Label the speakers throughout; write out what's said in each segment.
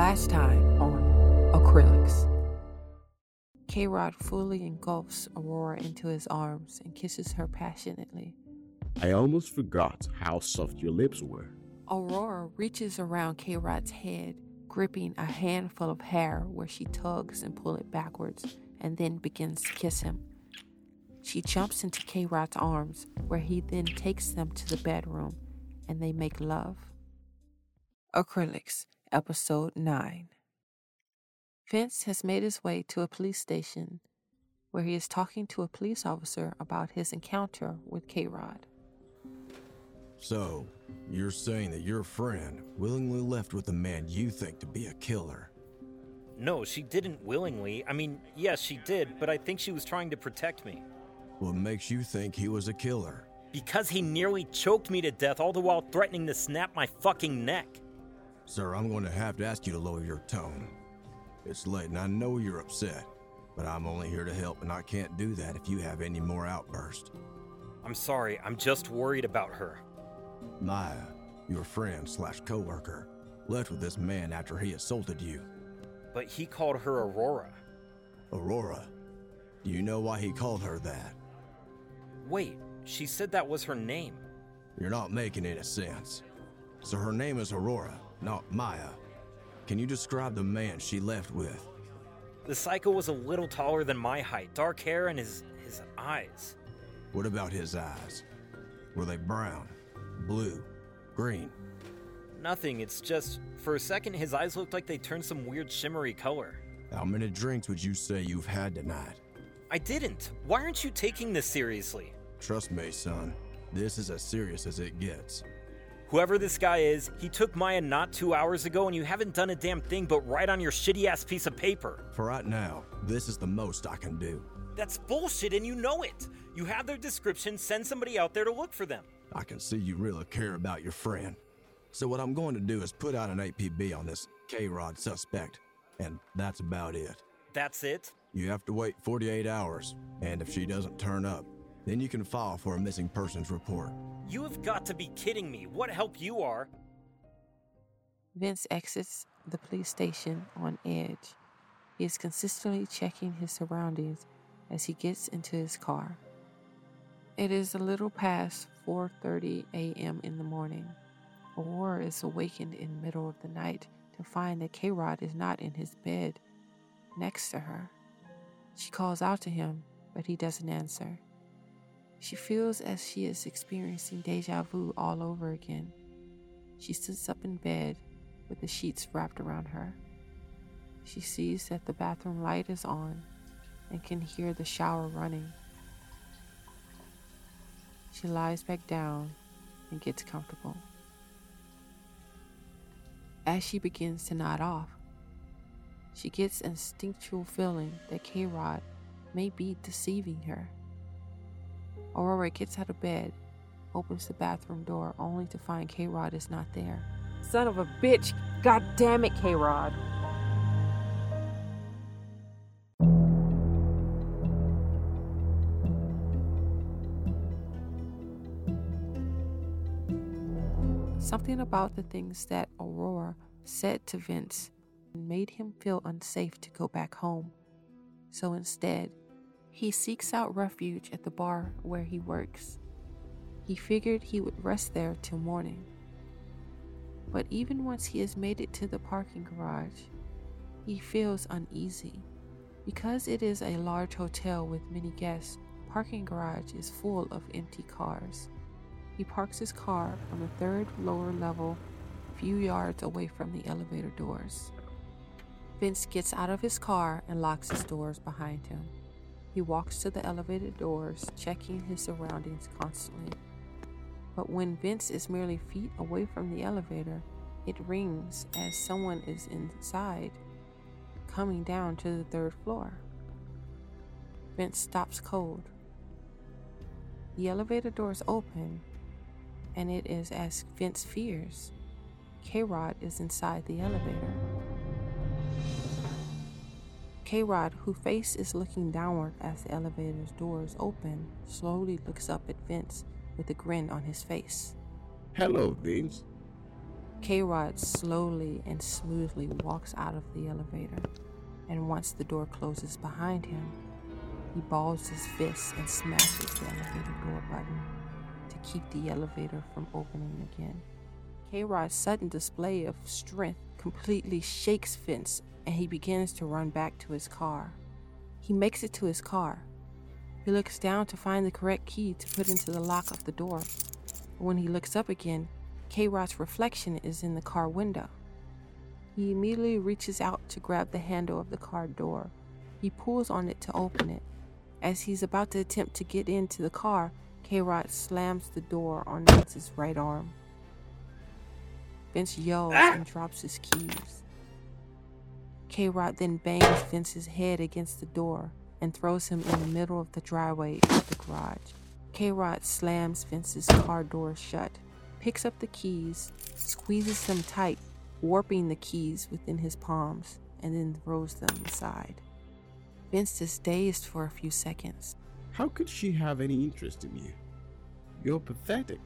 Speaker 1: Last time on Acrelix. K Rod fully engulfs Aurora into his arms and kisses her passionately.
Speaker 2: I almost forgot how soft your lips were.
Speaker 1: Aurora reaches around K'Rod's head, gripping a handful of hair where she tugs and pulls it backwards and then begins to kiss him. She jumps into K'Rod's arms, where he then takes them to the bedroom and they make love. Acrelix, Episode 9. Vince has made his way to a police station where he is talking to a police officer about his encounter with K'Rod.
Speaker 3: So, you're saying that your friend willingly left with a man you think to be a killer?
Speaker 4: No, she didn't willingly. I mean, yes, she did, but I think she was trying to protect me.
Speaker 3: What makes you think he was a killer?
Speaker 4: Because he nearly choked me to death, all the while threatening to snap my fucking neck.
Speaker 3: Sir, I'm going to have to ask you to lower your tone. It's late and I know you're upset, but I'm only here to help and I can't do that if you have any more outbursts.
Speaker 4: I'm sorry, I'm just worried about her.
Speaker 3: Maya, your friend slash coworker, left with this man after he assaulted you.
Speaker 4: But he called her Aurora.
Speaker 3: Aurora? Do you know why he called her that?
Speaker 4: Wait, she said that was her name.
Speaker 3: You're not making any sense. So her name is Aurora, not Maya. Can you describe the man she left with?
Speaker 4: The psycho was a little taller than my height, dark hair and his his eyes.
Speaker 3: What about his eyes? Were they brown, blue, green?
Speaker 4: Nothing, it's just for a second his eyes looked like they turned some weird shimmery color.
Speaker 3: How many drinks would you say you've had tonight?
Speaker 4: I didn't. Why aren't you taking this seriously?
Speaker 3: Trust me, son. This is as serious as it gets.
Speaker 4: Whoever this guy is, he took Maya not two hours ago, and you haven't done a damn thing but write on your shitty ass piece of paper.
Speaker 3: For right now, this is the most I can do.
Speaker 4: That's bullshit, and you know it. You have their description, send somebody out there to look for them.
Speaker 3: I can see you really care about your friend. So, what I'm going to do is put out an APB on this K'Rod suspect, and that's about it.
Speaker 4: That's it?
Speaker 3: You have to wait 48 hours, and if she doesn't turn up, then you can file for a missing persons report.
Speaker 4: You have got to be kidding me. What help you are?
Speaker 1: Vince exits the police station on edge. He is consistently checking his surroundings as he gets into his car. It is a little past 4:30 a.m. in the morning. Aurora is awakened in the middle of the night to find that K'Rod is not in his bed next to her. She calls out to him, but he doesn't answer. She feels as she is experiencing deja vu all over again. She sits up in bed with the sheets wrapped around her. She sees that the bathroom light is on and can hear the shower running. She lies back down and gets comfortable. As she begins to nod off, she gets an instinctual feeling that K'Rod may be deceiving her. Aurora gets out of bed, opens the bathroom door, only to find K'Rod is not there.
Speaker 5: Son of a bitch! God damn it, K'Rod!
Speaker 1: Something about the things that Aurora said to Vince made him feel unsafe to go back home. So instead, he seeks out refuge at the bar where he works. He figured he would rest there till morning. But even once he has made it to the parking garage, he feels uneasy. Because it is a large hotel with many guests, parking garage is full of empty cars. He parks his car on the third lower level, few yards away from the elevator doors. Vince gets out of his car and locks his doors behind him. He walks to the elevator doors, checking his surroundings constantly. But when Vince is merely feet away from the elevator, it rings as someone is inside, coming down to the third floor. Vince stops cold. The elevator doors open, and it is as Vince fears. K'Rod is inside the elevator. K'Rod, whose face is looking downward as the elevator's doors open, slowly looks up at Vince with a grin on his face.
Speaker 2: Hello, Vince.
Speaker 1: K'Rod slowly and smoothly walks out of the elevator, and once the door closes behind him, he balls his fists and smashes the elevator door button to keep the elevator from opening again. K'Rod's sudden display of strength completely shakes Vince, and he begins to run back to his car. He makes it to his car. He looks down to find the correct key to put into the lock of the door. When he looks up again, K'Rod's reflection is in the car window. He immediately reaches out to grab the handle of the car door. He pulls on it to open it. As he's about to attempt to get into the car, K'Rod slams the door on Vince's right arm. Vince yells ah! and drops his keys. K'Rod then bangs Vince's head against the door and throws him in the middle of the driveway of the garage. K'Rod slams Vince's car door shut, picks up the keys, squeezes them tight, warping the keys within his palms, and then throws them aside. Vince is dazed for a few seconds.
Speaker 2: How could she have any interest in you? You're pathetic.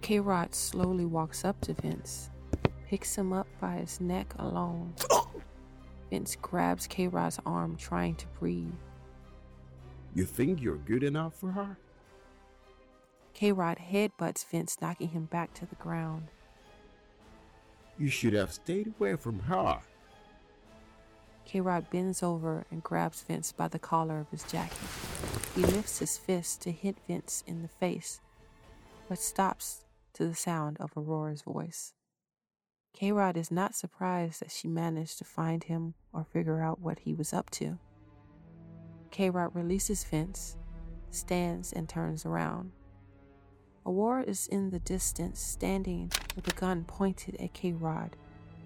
Speaker 1: K'Rod slowly walks up to Vince, picks him up by his neck alone. Vince grabs K'Rod's arm, trying to breathe.
Speaker 2: You think you're good enough for her?
Speaker 1: K'Rod headbutts Vince, knocking him back to the ground.
Speaker 2: You should have stayed away from her.
Speaker 1: K'Rod bends over and grabs Vince by the collar of his jacket. He lifts his fist to hit Vince in the face, but stops to the sound of Aurora's voice. K'Rod is not surprised that she managed to find him or figure out what he was up to. K'Rod releases Vince, stands, and turns around. Aurora is in the distance, standing with a gun pointed at K'Rod,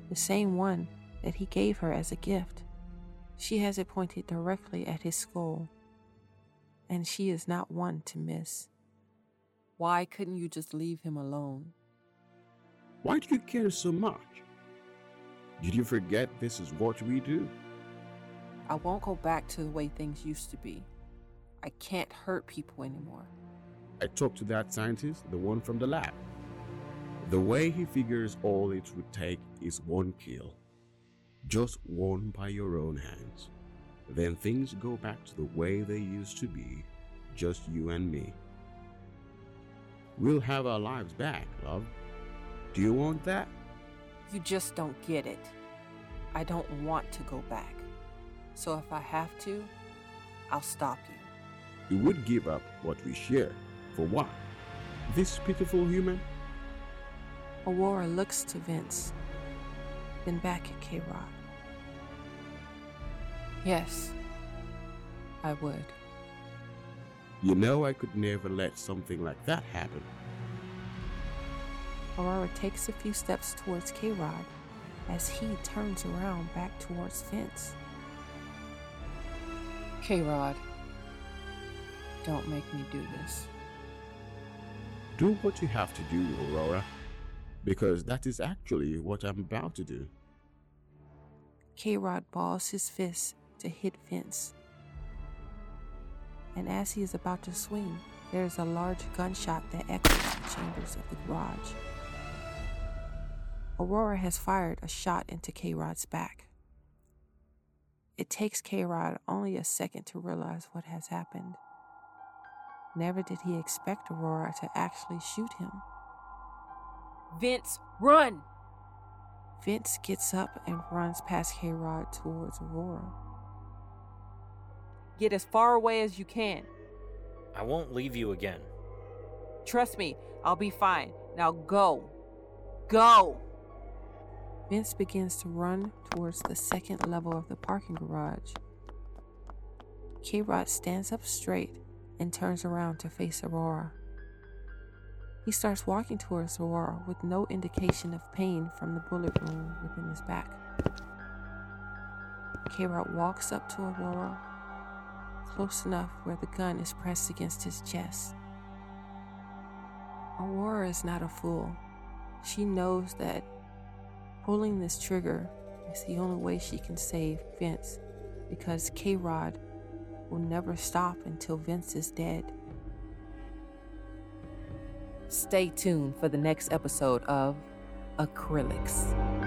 Speaker 1: the same one that he gave her as a gift. She has it pointed directly at his skull, and she is not one to miss. Why couldn't you just leave him alone?
Speaker 2: Why do you care so much? Did you forget this is what we do?
Speaker 1: I won't go back to the way things used to be. I can't hurt people anymore.
Speaker 2: I talked to that scientist, the one from the lab. The way he figures all it would take is one kill. Just one by your own hands. Then things go back to the way they used to be, just you and me. We'll have our lives back, love. Do you want that?
Speaker 1: You just don't get it. I don't want to go back. So if I have to, I'll stop you.
Speaker 2: We would give up what we share. For what? This pitiful human?
Speaker 1: Aurora looks to Vince, then back at K Rod. Yes, I would.
Speaker 2: You know I could never let something like that happen.
Speaker 1: Aurora takes a few steps towards K'Rod as he turns around back towards Vince. K'Rod, don't make me do this.
Speaker 2: Do what you have to do, Aurora, because that is actually what I'm about to do.
Speaker 1: K'Rod balls his fist to hit Vince. And as he is about to swing, there is a large gunshot that echoes the chambers of the garage. Aurora has fired a shot into K'Rod's back. It takes K'Rod only a second to realize what has happened. Never did he expect Aurora to actually shoot him.
Speaker 5: Vince, run!
Speaker 1: Vince gets up and runs past K'Rod towards Aurora.
Speaker 5: Get as far away as you can.
Speaker 4: I won't leave you again.
Speaker 5: Trust me, I'll be fine. Now go. Go!
Speaker 1: Vince begins to run towards the second level of the parking garage. K'Rod stands up straight and turns around to face Aurora. He starts walking towards Aurora with no indication of pain from the bullet wound within his back. K'Rod walks up to Aurora, close enough where the gun is pressed against his chest. Aurora is not a fool. She knows that pulling this trigger is the only way she can save Vince because K'Rod will never stop until Vince is dead.
Speaker 5: Stay tuned for the next episode of
Speaker 1: Acrelix.